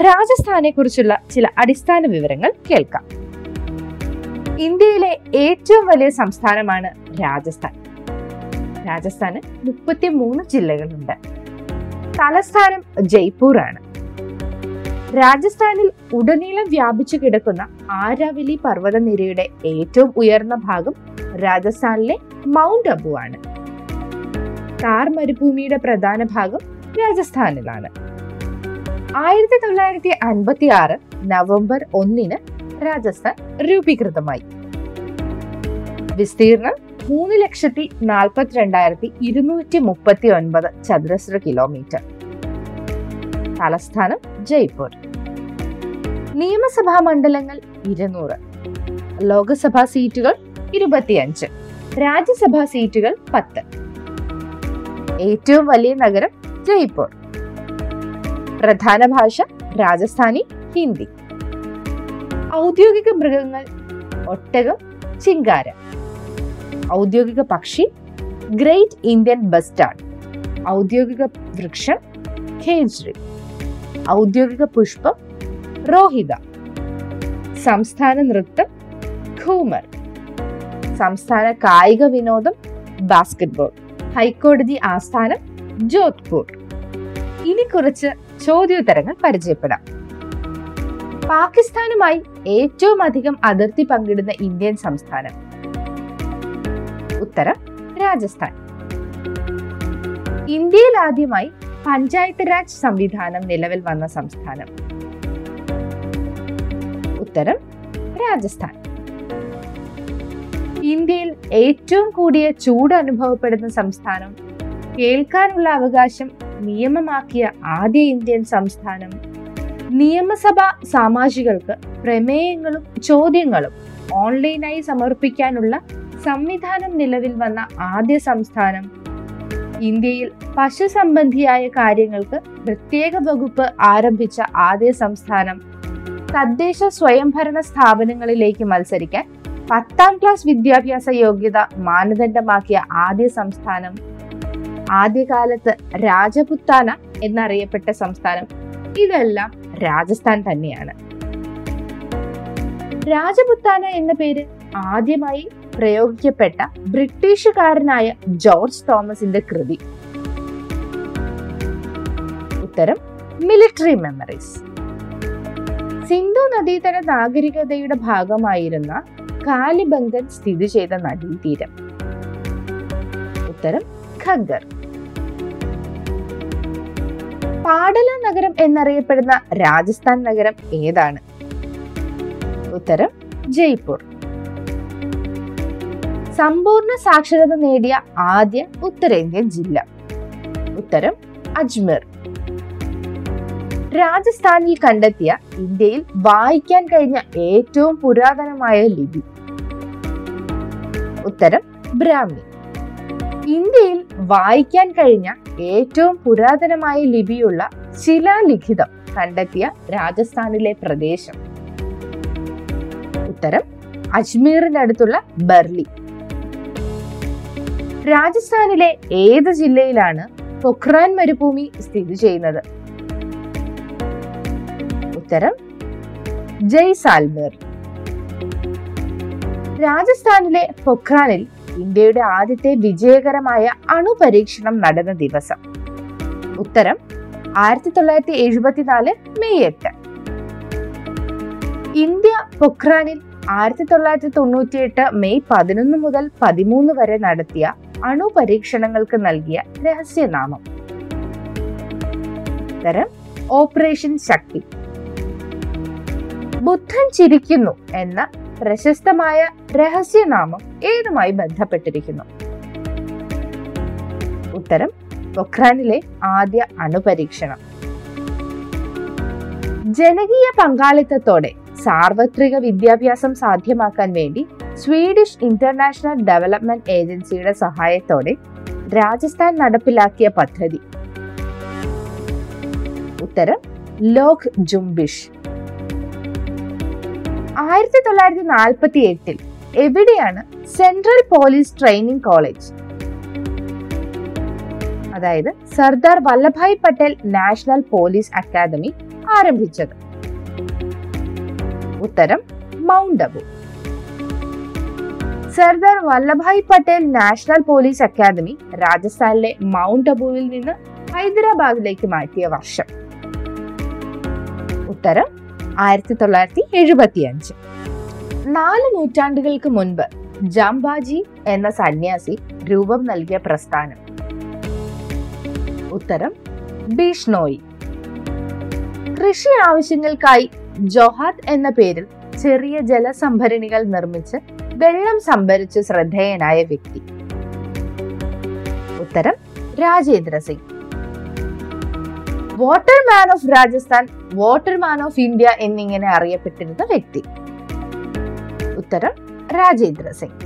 രാജസ്ഥാനെ കുറിച്ചുള്ള ചില അടിസ്ഥാന വിവരങ്ങൾ കേൾക്കാം. ഇന്ത്യയിലെ ഏറ്റവും വലിയ സംസ്ഥാനമാണ് രാജസ്ഥാൻ. രാജസ്ഥാന് മുപ്പത്തി മൂന്ന് ജില്ലകളുണ്ട്. തലസ്ഥാനം ജയ്പൂർ ആണ് രാജസ്ഥാനിൽ ഉടനീളം വ്യാപിച്ചു കിടക്കുന്ന ആരാവലി പർവതനിരയുടെ ഏറ്റവും ഉയർന്ന ഭാഗം രാജസ്ഥാനിലെ മൗണ്ട് അബു ആണ് താർ മരുഭൂമിയുടെ പ്രധാന ഭാഗം രാജസ്ഥാനിലാണ്. ആയിരത്തി തൊള്ളായിരത്തി അൻപത്തി ആറ് നവംബർ ഒന്നിന് രാജസ്ഥാൻ രൂപീകൃതമായി. വിസ്തീർണം മൂന്ന് ലക്ഷത്തി നാൽപ്പത്തിരണ്ടായിരത്തി ഇരുന്നൂറ്റി മുപ്പത്തി ഒൻപത് ചതുരശ്ര കിലോമീറ്റർ. തലസ്ഥാനം ജയ്പൂർ. നിയമസഭാ മണ്ഡലങ്ങൾ ഇരുന്നൂറ്. ലോകസഭാ സീറ്റുകൾ ഇരുപത്തിയഞ്ച്. രാജ്യസഭാ സീറ്റുകൾ പത്ത്. ഏറ്റവും വലിയ നഗരം ജയ്പൂർ. പ്രധാന ഭാഷ രാജസ്ഥാനി ഹിന്ദി. ഔദ്യോഗിക മൃഗങ്ങൾ ഒട്ടകം ചിങ്കാര. ഔദ്യോഗിക പക്ഷി ഗ്രേറ്റ് ഇന്ത്യൻ ബസ്റ്റാർഡ്. ഔദ്യോഗിക വൃക്ഷം ഖേജ്രി. ഔദ്യോഗിക പുഷ്പം രോഹിത. സംസ്ഥാന നൃത്തം ഖൂമർ. സംസ്ഥാന കായിക വിനോദം ബാസ്കറ്റ്ബോൾ. ഹൈക്കോടതി ആസ്ഥാനം ജോധ്പൂർ. ഇനി കുറച്ച് ചോദ്യോത്തരങ്ങൾ പരിചയപ്പെടാം. പാകിസ്ഥാനുമായി ഏറ്റവും അധികം അതിർത്തി പങ്കിടുന്ന ഇന്ത്യൻ സംസ്ഥാനം. ഉത്തരം രാജസ്ഥാൻ. ഇന്ത്യയിൽ ആദ്യമായി പഞ്ചായത്ത് രാജ് സംവിധാനം നിലവിൽ വന്ന സംസ്ഥാനം. ഉത്തരം രാജസ്ഥാൻ. ഇന്ത്യയിൽ ഏറ്റവും കൂടിയ ചൂട് അനുഭവപ്പെടുന്ന സംസ്ഥാനം കേൾക്കാനുള്ള അവകാശം നിയമമാക്കിയ ആദ്യ ഇന്ത്യൻ സംസ്ഥാനം. നിയമസഭ സാമാജികൾക്ക് പ്രമേയങ്ങളും ചോദ്യങ്ങളും ഓൺലൈനായി സമർപ്പിക്കാനുള്ള സംവിധാനം നിലവിൽ വന്ന ആദ്യ സംസ്ഥാനം. ഇന്ത്യയിൽ പശു സംബന്ധിയായ കാര്യങ്ങൾക്ക് പ്രത്യേക വകുപ്പ് ആരംഭിച്ച ആദ്യ സംസ്ഥാനം. തദ്ദേശ സ്വയംഭരണ സ്ഥാപനങ്ങളിലേക്ക് മത്സരിക്കാൻ പത്താം ക്ലാസ് വിദ്യാഭ്യാസ യോഗ്യത മാനദണ്ഡമാക്കിയ ആദ്യ സംസ്ഥാനം. ആദ്യകാലത്ത് രാജപുത്താന എന്നറിയപ്പെട്ട സംസ്ഥാനം. ഇതെല്ലാം രാജസ്ഥാൻ തന്നെയാണ്. രാജപുത്താന എന്ന പേര് ആദ്യമായി പ്രയോഗിക്കപ്പെട്ട ബ്രിട്ടീഷുകാരനായ ജോർജ് തോമസിന്റെ കൃതി. ഉത്തരം മിലിറ്ററി മെമ്മറീസ് സിന്ധു നദീതട നാഗരികതയുടെ ഭാഗമായിരുന്ന കാലിബംഗൻ സ്ഥിതി ചെയ്ത നദീതീരം. ഉത്തരം ഖഗ്ഗർ പാടല നഗരം എന്നറിയപ്പെടുന്ന രാജസ്ഥാൻ നഗരം ഏതാണ്? ഉത്തരം ജയ്പൂർ. സമ്പൂർണ സാക്ഷരത നേടിയ ആദ്യ ഉത്തരേന്ത്യൻ ജില്ല. ഉത്തരം അജ്മീർ. രാജസ്ഥാനിൽ കണ്ടെത്തിയ ഇന്ത്യയിൽ വായിക്കാൻ കഴിഞ്ഞ ഏറ്റവും പുരാതനമായ ലിപി. ഉത്തരം ബ്രാഹ്മി. ഇന്ത്യയിൽ വായിക്കാൻ കഴിഞ്ഞ ഏറ്റവും പുരാതനമായ ലിപിയുള്ള ശിലാലിഖിതം കണ്ടെത്തിയ രാജസ്ഥാനിലെ പ്രദേശം. ഉത്തരം അജ്മീറിനടുത്തുള്ള ബർലി. രാജസ്ഥാനിലെ ഏത് ജില്ലയിലാണ് പൊഖ്രാൻ മരുഭൂമി സ്ഥിതി ചെയ്യുന്നത്? ഉത്തരം ജയ്സാൽമേർ. രാജസ്ഥാനിലെ പൊഖ്രാനിൽ ഇന്ത്യയുടെ ആദ്യത്തെ വിജയകരമായ അണുപരീക്ഷണം നടന്ന ദിവസം. ഉത്തരം ആയിരത്തി തൊള്ളായിരത്തി എഴുപത്തിനാല് മെയ് എട്ട്. ഇന്ത്യ പൊഖ്രാനിൽ ആയിരത്തി തൊള്ളായിരത്തി തൊണ്ണൂറ്റിയെട്ട് മെയ് പതിനൊന്ന് മുതൽ പതിമൂന്ന് വരെ നടത്തിയ അണുപരീക്ഷണങ്ങൾക്ക് നൽകിയ രഹസ്യനാമം. ഉത്തരം ഓപ്പറേഷൻ ശക്തി. ബുദ്ധൻ ചിരിക്കുന്നു എന്ന പ്രശസ്തമായ രഹസ്യനാമം ഏതുമായി ബന്ധപ്പെട്ടിരിക്കുന്നു? ഉത്തരം പൊഖ്രാനിലെ ആദ്യ അണുപരീക്ഷണം. ജനകീയ പങ്കാളിത്തത്തോടെ സാർവത്രിക വിദ്യാഭ്യാസം സാധ്യമാക്കാൻ വേണ്ടി സ്വീഡിഷ് ഇന്റർനാഷണൽ ഡെവലപ്മെന്റ് ഏജൻസിയുടെ സഹായത്തോടെ രാജസ്ഥാൻ നടപ്പിലാക്കിയ പദ്ധതി. ഉത്തരം ലോക് ജുംബിഷ്. ആയിരത്തി തൊള്ളായിരത്തി നാൽപ്പത്തി എട്ടിൽ എവിടെയാണ് സെൻട്രൽ പോലീസ് ട്രെയിനിങ് കോളേജ്? അതായത് Sardar Vallabhbhai Patel national police academy ആരംഭിച്ചത്. ഉത്തരം mount Abu. Sardar Vallabhbhai Patel national police academy രാജസ്ഥാനിലെ മൗണ്ട് അബുവിൽ നിന്ന് ഹൈദരാബാദിലേക്ക് മാറ്റിയ വർഷം. ഉത്തരം ആയിരത്തി തൊള്ളായിരത്തി എഴുപത്തി അഞ്ച് നാല് നൂറ്റാണ്ടുകൾക്ക് മുൻപ് ജാംബാജി എന്ന സന്യാസി രൂപം നൽകിയ പ്രസ്ഥാനം. ഉത്തരം ബീഷ്ണോയി കൃഷി ആവശ്യങ്ങൾക്കായി ജൊഹാത്ത് എന്ന പേരിൽ ചെറിയ ജലസംഭരണികൾ നിർമ്മിച്ച് വെള്ളം സംഭരിച്ച് ശ്രദ്ധേയനായ വ്യക്തി. ഉത്തരം Rajendra Singh water man of Rajasthan water man of India എന്നിങ്ങനെ അറിയപ്പെട്ടിരുന്ന വ്യക്തി. ഉത്തരം രാജേന്ദ്ര സിംഗ്.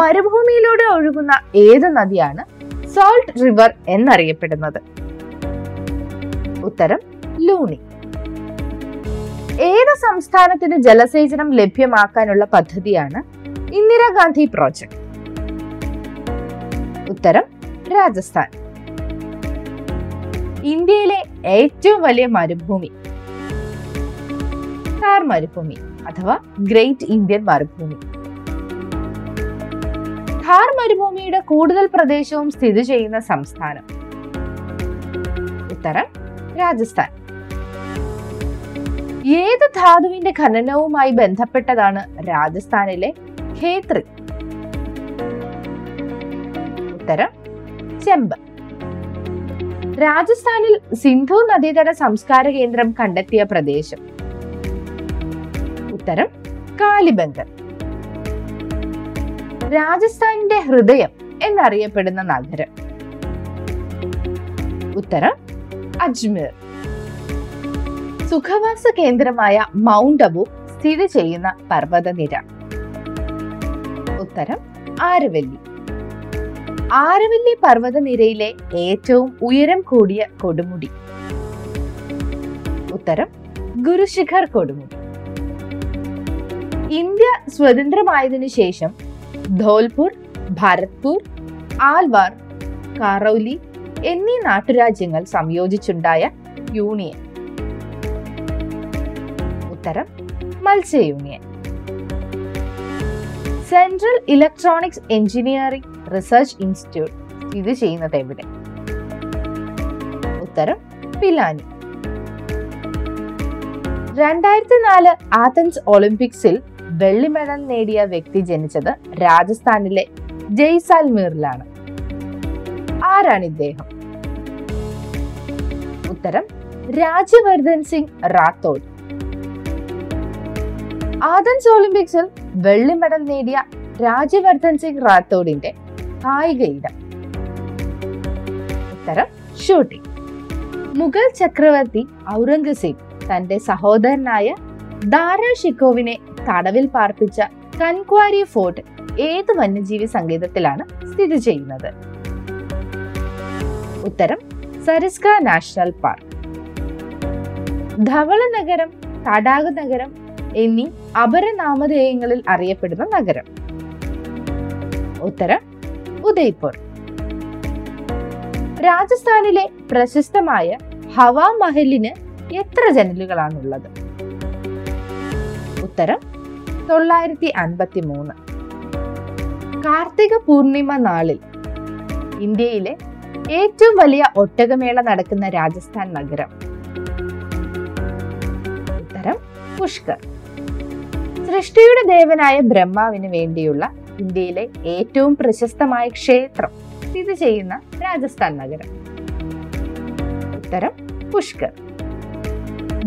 മരുഭൂമിയിലൂടെ ഒഴുകുന്ന ഏത് നദിയാണ് സോൾട്ട് റിവർ എന്നറിയപ്പെടുന്നത്? ഉത്തരം ലൂണി. ഏത് സംസ്ഥാനത്തിന് ജലസേചനം ലഭ്യമാക്കാനുള്ള പദ്ധതിയാണ് ഇന്ദിരാഗാന്ധി പ്രോജക്ട്? ഉത്തരം രാജസ്ഥാൻ. ഇന്ത്യയിലെ ഏറ്റവും വലിയ മരുഭൂമി. താർ മരുഭൂമി അഥവാ ഗ്രേറ്റ് ഇന്ത്യൻ മരുഭൂമി. ഥാർ മരുഭൂമിയുടെ കൂടുതൽ പ്രദേശവും സ്ഥിതി ചെയ്യുന്ന സംസ്ഥാനം. ഉത്തരം രാജസ്ഥാൻ. ഏത് ധാതുവിന്റെ ഖനനവുമായി ബന്ധപ്പെട്ടതാണ് രാജസ്ഥാനിലെ ഖേത്രി? ഉത്തരം ചെമ്പ്. രാജസ്ഥാനിൽ സിന്ധു നദീതട സംസ്കാര കേന്ദ്രം കണ്ടെത്തിയ പ്രദേശം. ഉത്തരം കാലിബംഗർ രാജസ്ഥാനിന്റെ ഹൃദയം എന്നറിയപ്പെടുന്ന നഗരം. ഉത്തരം അജ്മീർ. സുഖവാസ കേന്ദ്രമായ മൗണ്ട് അബു സ്ഥിതി ചെയ്യുന്ന പർവതനിര. ഉത്തരം ആരവല്ലി. ആരവല്ലി പർവതനിരയിലെ ഏറ്റവും ഉയരം കൂടിയ കൊടുമുടി. ഉത്തരം ഗുരുശിഖർ കൊടുമുടി. ഇന്ത്യ സ്വതന്ത്രമായതിനു ശേഷം ധോൽപൂർ ഭരത്പൂർ ആൽവാർ കാറൌലി എന്നീ നാട്ടുരാജ്യങ്ങൾ സംയോജിച്ചുണ്ടായ യൂണിയൻ. ഉത്തരം Matsya union central electronics engineering research institute. ഇത് ചെയ്യുന്നത് എവിടെ? ഉത്തരം പിലാനി രണ്ടായിരത്തി നാല് ആഥൻസ് ഒളിമ്പിക്സിൽ വെള്ളി മെഡൽ നേടിയ വ്യക്തി ജനിച്ചത് രാജസ്ഥാനിലെ ജയ്സാൽമീറിലാണ് ആരാണ് ഇദ്ദേഹം? ഉത്തരം രാജ്യവർദ്ധൻ സിംഗ് റാത്തോഡ്. ആഥൻസ് ഒളിമ്പിക്സിൽ വെള്ളി മെഡൽ നേടിയ രാജ്യവർദ്ധൻ സിംഗ് റാത്തോഡിന്റെ കായിക ഇടം ഉത്തരം ഷൂട്ടിംഗ്. മുഗൾ ചക്രവർത്തി ഔറംഗസേബ് തന്റെ സഹോദരനായ ദാരാ ഷിക്കോവിനെ തടവിൽ പാർപ്പിച്ച കൻക്വാരി ഫോർട്ട് ഏത് വന്യജീവി സങ്കേതത്തിലാണ് സ്ഥിതി ചെയ്യുന്നത്? ഉത്തരം സരസ്ക നാഷണൽ പാർക്ക്. ധവള നഗരം തടാക നഗരം എന്നീ അപരനാമധേയങ്ങളിൽ അറിയപ്പെടുന്ന നഗരം. ഉത്തരം ഉദയ്പൂർ. രാജസ്ഥാനിലെ പ്രശസ്തമായ ഹവാ മഹലിന് എത്ര ജനലുകളാണുള്ളത്? ഉത്തരം തൊള്ളായിരത്തി അൻപത്തി മൂന്ന് കാർത്തിക പൂർണിമ നാളിൽ ഇന്ത്യയിലെ ഏറ്റവും വലിയ ഒട്ടകമേള നടക്കുന്ന രാജസ്ഥാൻ നഗരം. ഉത്തരം പുഷ്കർ. സൃഷ്ടിയുടെ ദേവനായ ബ്രഹ്മാവിന് വേണ്ടിയുള്ള ഇന്ത്യയിലെ ഏറ്റവും പ്രശസ്തമായ ക്ഷേത്രം സ്ഥിതി ചെയ്യുന്ന രാജസ്ഥാൻ നഗരം. ഉത്തരം പുഷ്കർ.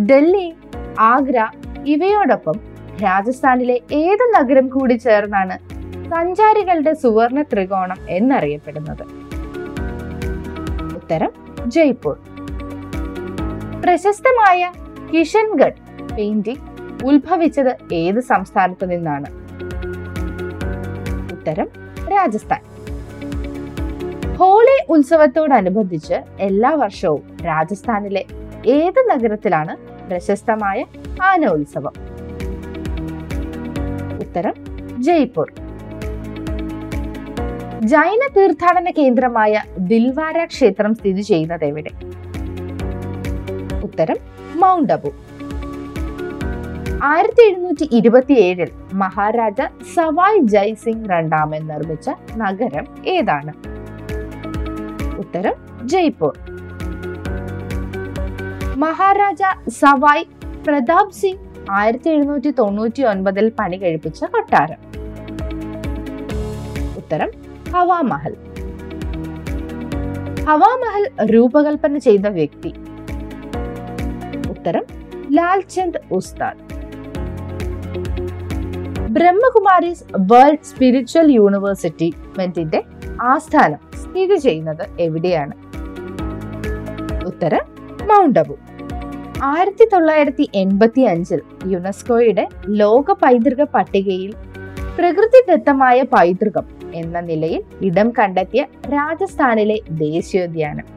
ഡൽഹി ആഗ്ര ഇവയോടൊപ്പം രാജസ്ഥാനിലെ ഏത് നഗരം കൂടി ചേർന്നാണ് സഞ്ചാരികളുടെ സുവർണ ത്രികോണം എന്നറിയപ്പെടുന്നത്? ഉത്തരം ജയ്പൂർ. പ്രശസ്തമായ കിഷൻഗഡ് പെയിന്റിംഗ് ഉത്ഭവിച്ചത് ഏത് സംസ്ഥാനത്തു നിന്നാണ്? ഉത്തരം രാജസ്ഥാൻ. ഹോളി ഉത്സവത്തോടനുബന്ധിച്ച് എല്ലാ വർഷവും രാജസ്ഥാനിലെ ഏത് നഗരത്തിലാണ് പ്രശസ്തമായ ആന ഉത്സവം? ഉത്തരം ജയ്പൂർ. ജൈന തീർത്ഥാടന കേന്ദ്രമായ ദിൽവാര ക്ഷേത്രം സ്ഥിതി ചെയ്യുന്നത് എവിടെ? ഉത്തരം മൗണ്ട് അബു ആയിരത്തി എഴുന്നൂറ്റി ഇരുപത്തി ഏഴിൽ മഹാരാജ സവായ് ജയ് സിംഗ് രണ്ടാമൻ നിർമ്മിച്ച നഗരം ഏതാണ്? ഉത്തരം ജയ്പൂർ. മഹാരാജ സവായ് പ്രതാപ് സിംഗ് ആയിരത്തി എഴുന്നൂറ്റി തൊണ്ണൂറ്റി ഒൻപതിൽ പണി കഴിപ്പിച്ച കൊട്ടാരം. ഉത്തരം ഹവാമഹൽ. ഹവാമഹൽ രൂപകൽപ്പന ചെയ്ത വ്യക്തി. ഉത്തരം Lalchand Ustad. Brahma Kumaris world spiritual university മെന്റിന്റെ ആസ്ഥാനം സ്ഥിതി ചെയ്യുന്നത് എവിടെയാണ്? ഉത്തരം മൗണ്ട് അബു. ആയിരത്തി തൊള്ളായിരത്തി എൺപത്തി അഞ്ചിൽ യുനെസ്കോയുടെ ലോക പൈതൃക പട്ടികയിൽ പ്രകൃതിദത്തമായ പൈതൃകം എന്ന നിലയിൽ ഇടം കണ്ടെത്തിയ രാജസ്ഥാനിലെ ദേശീയോദ്യാനം.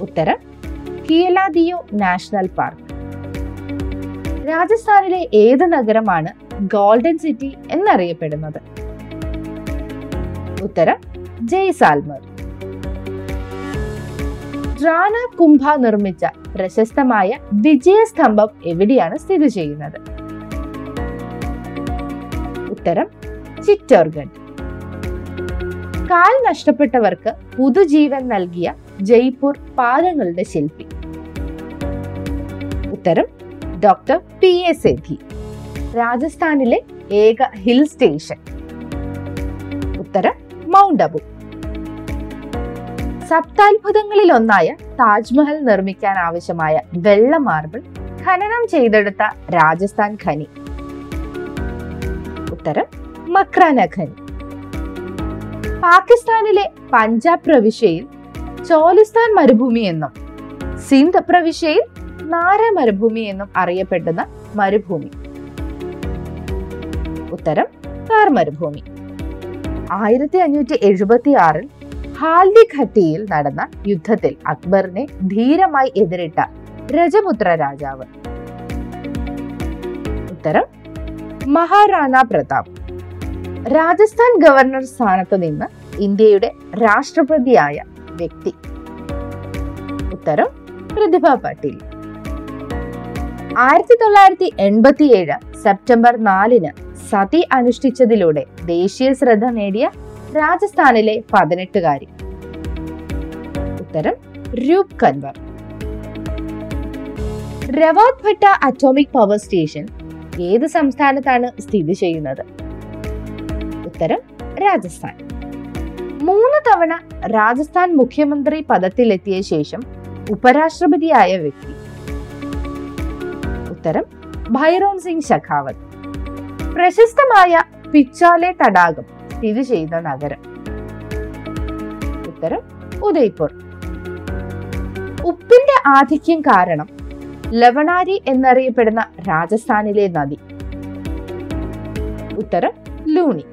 ഉത്തരം കിയലാദിയോ നാഷണൽ പാർക്ക്. രാജസ്ഥാനിലെ ഏത് നഗരമാണ് ഗോൾഡൻ സിറ്റി എന്നറിയപ്പെടുന്നത്? ഉത്തരം ജയ്സാൽമർ. റാണ കുംഭ നിർമ്മിച്ച പ്രശസ്തമായ വിജയസ്തംഭം എവിടെയാണ് സ്ഥിതി ചെയ്യുന്നത്? ഉത്തരം ചിറ്റോർഗഡ് കാൽ നഷ്ടപ്പെട്ടവർക്ക് പുതുജീവൻ നൽകിയ ജയ്പൂർ പാദങ്ങളുടെ ശില്പി. ഉത്തരം ഡോക്ടർ പി എ സേധി രാജസ്ഥാനിലെ ഏക ഹിൽ സ്റ്റേഷൻ. ഉത്തരം മൗണ്ട് അബു. സപ്താത്ഭുതങ്ങളിൽ ഒന്നായ താജ്മഹൽ നിർമ്മിക്കാൻ ആവശ്യമായ വെള്ള മാർബിൾ ഖനനം ചെയ്തെടുത്ത രാജസ്ഥാൻ ഖനി. ഉത്തരം മക്രാന ഖനി. പാകിസ്ഥാനിലെ പഞ്ചാബ് പ്രവിശ്യയിൽ ചോലിസ്ഥാൻ മരുഭൂമി എന്നും സിന്ധ് പ്രവിശ്യയിൽ നാര മരുഭൂമി എന്നും അറിയപ്പെടുന്ന മരുഭൂമി. ഉത്തരം കാർ മരുഭൂമി ആയിരത്തി അഞ്ഞൂറ്റി എഴുപത്തി ആറിൽ ഹാൽദി ഘട്ടിയിൽ നടന്ന യുദ്ധത്തിൽ അക്ബറിനെ ധീരമായി എതിരിട്ട രജപുത്ര രാജാവ്. ഉത്തരം മഹാറാണ പ്രതാപ്. രാജസ്ഥാൻ ഗവർണർ സ്ഥാനത്ത് നിന്ന് ഇന്ത്യയുടെ രാഷ്ട്രപതിയായ വ്യക്തി. ഉത്തരം പ്രതിഭ പാട്ടീൽ. ആയിരത്തി തൊള്ളായിരത്തി എൺപത്തി ഏഴ് സെപ്റ്റംബർ നാലിന് സതി അനുഷ്ഠിച്ചതിലൂടെ ദേശീയ ശ്രദ്ധ നേടിയ രാജസ്ഥാനിലെ പതിനെട്ടുകാരി. ഉത്തരം Roop Kanwar. Rawatbhata atomic power station ഏത് സംസ്ഥാനത്താണ് സ്ഥിതി ചെയ്യുന്നത്? ഉത്തരം രാജസ്ഥാൻ. മൂന്ന് തവണ രാജസ്ഥാൻ മുഖ്യമന്ത്രി പദത്തിലെത്തിയ ശേഷം ഉപരാഷ്ട്രപതിയായ വ്യക്തി. ഉത്തരം ഭൈരോൺ സിംഗ് ശഖാവത്ത് പ്രശസ്തമായ പിച്ചാലെ തടാകം സ്ഥിതി ചെയ്ത നഗരം. ഉത്തരം ഉദയ്പൂർ. ഉപ്പിന്റെ ആധിക്യം കാരണം ലവണാരി എന്നറിയപ്പെടുന്ന രാജസ്ഥാനിലെ നദി. ഉത്തരം ലൂണി.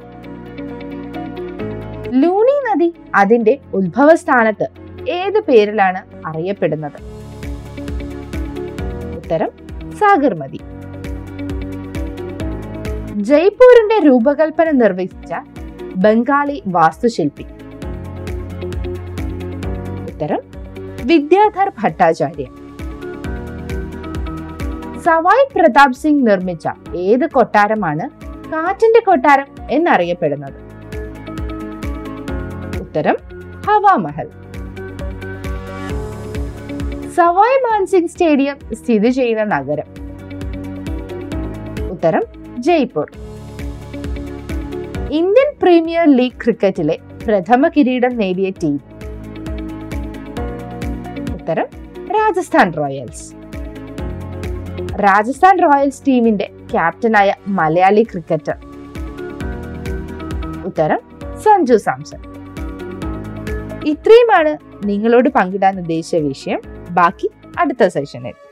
ലൂണി നദി അതിന്റെ ഉത്ഭവസ്ഥാനത്ത് ഏത് പേരിലാണ് അറിയപ്പെടുന്നത്? ഉത്തരം സാഗർമതി ജയ്പൂരിന്റെ രൂപകൽപ്പന നിർവഹിച്ച ബംഗാളി വാസ്തുശില്പി. ഉത്തരം വിദ്യാധർ ഭട്ടാചാര്യ സവായ് പ്രതാപ് സിംഗ് നിർമ്മിച്ച ഏത് കൊട്ടാരമാണ് കാറ്റിന്റെ കൊട്ടാരം എന്നറിയപ്പെടുന്നത്? ഉത്തരം ഹവാമഹൽ. സവായ് മാൻസിംഗ് സ്റ്റേഡിയം സ്ഥിതി ചെയ്യുന്ന നഗരം. ഉത്തരം ജയ്പൂർ. ഇന്ത്യൻ പ്രീമിയർ ലീഗ് ക്രിക്കറ്റിലെ പ്രഥമ കിരീടം നേടിയ ടീം. ഉത്തരം രാജസ്ഥാൻ റോയൽസ്. രാജസ്ഥാൻ റോയൽസ് ടീമിന്റെ ക്യാപ്റ്റനായ മലയാളി ക്രിക്കറ്റർ. ഉത്തരം സഞ്ജു സാംസൺ. ഇത്രയുമാണ് നിങ്ങളോട് പങ്കിടാൻ ഉദ്ദേശിച്ച വിഷയം. ബാക്കി അടുത്ത സെഷനിൽ